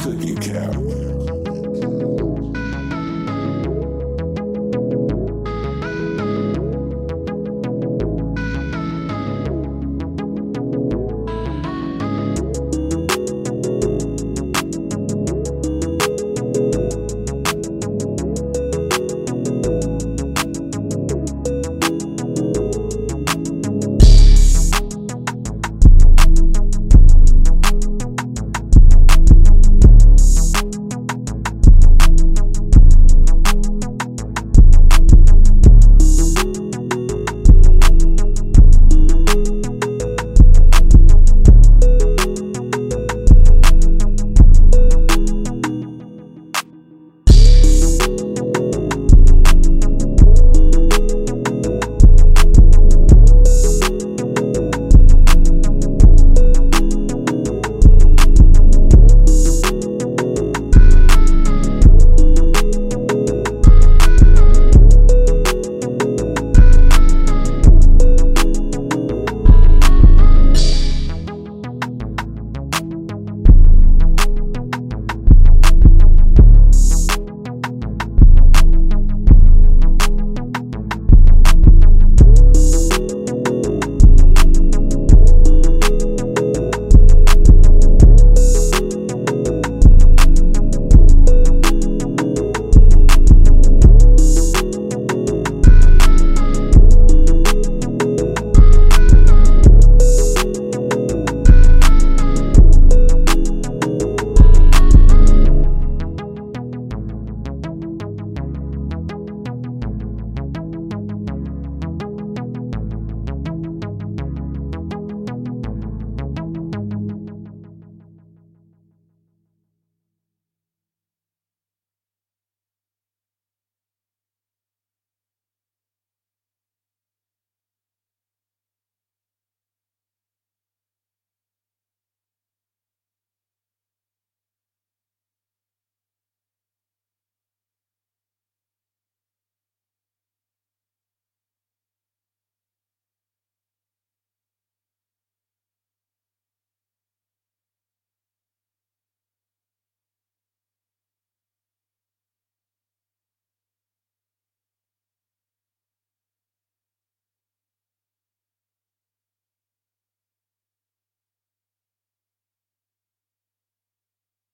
cookie cow.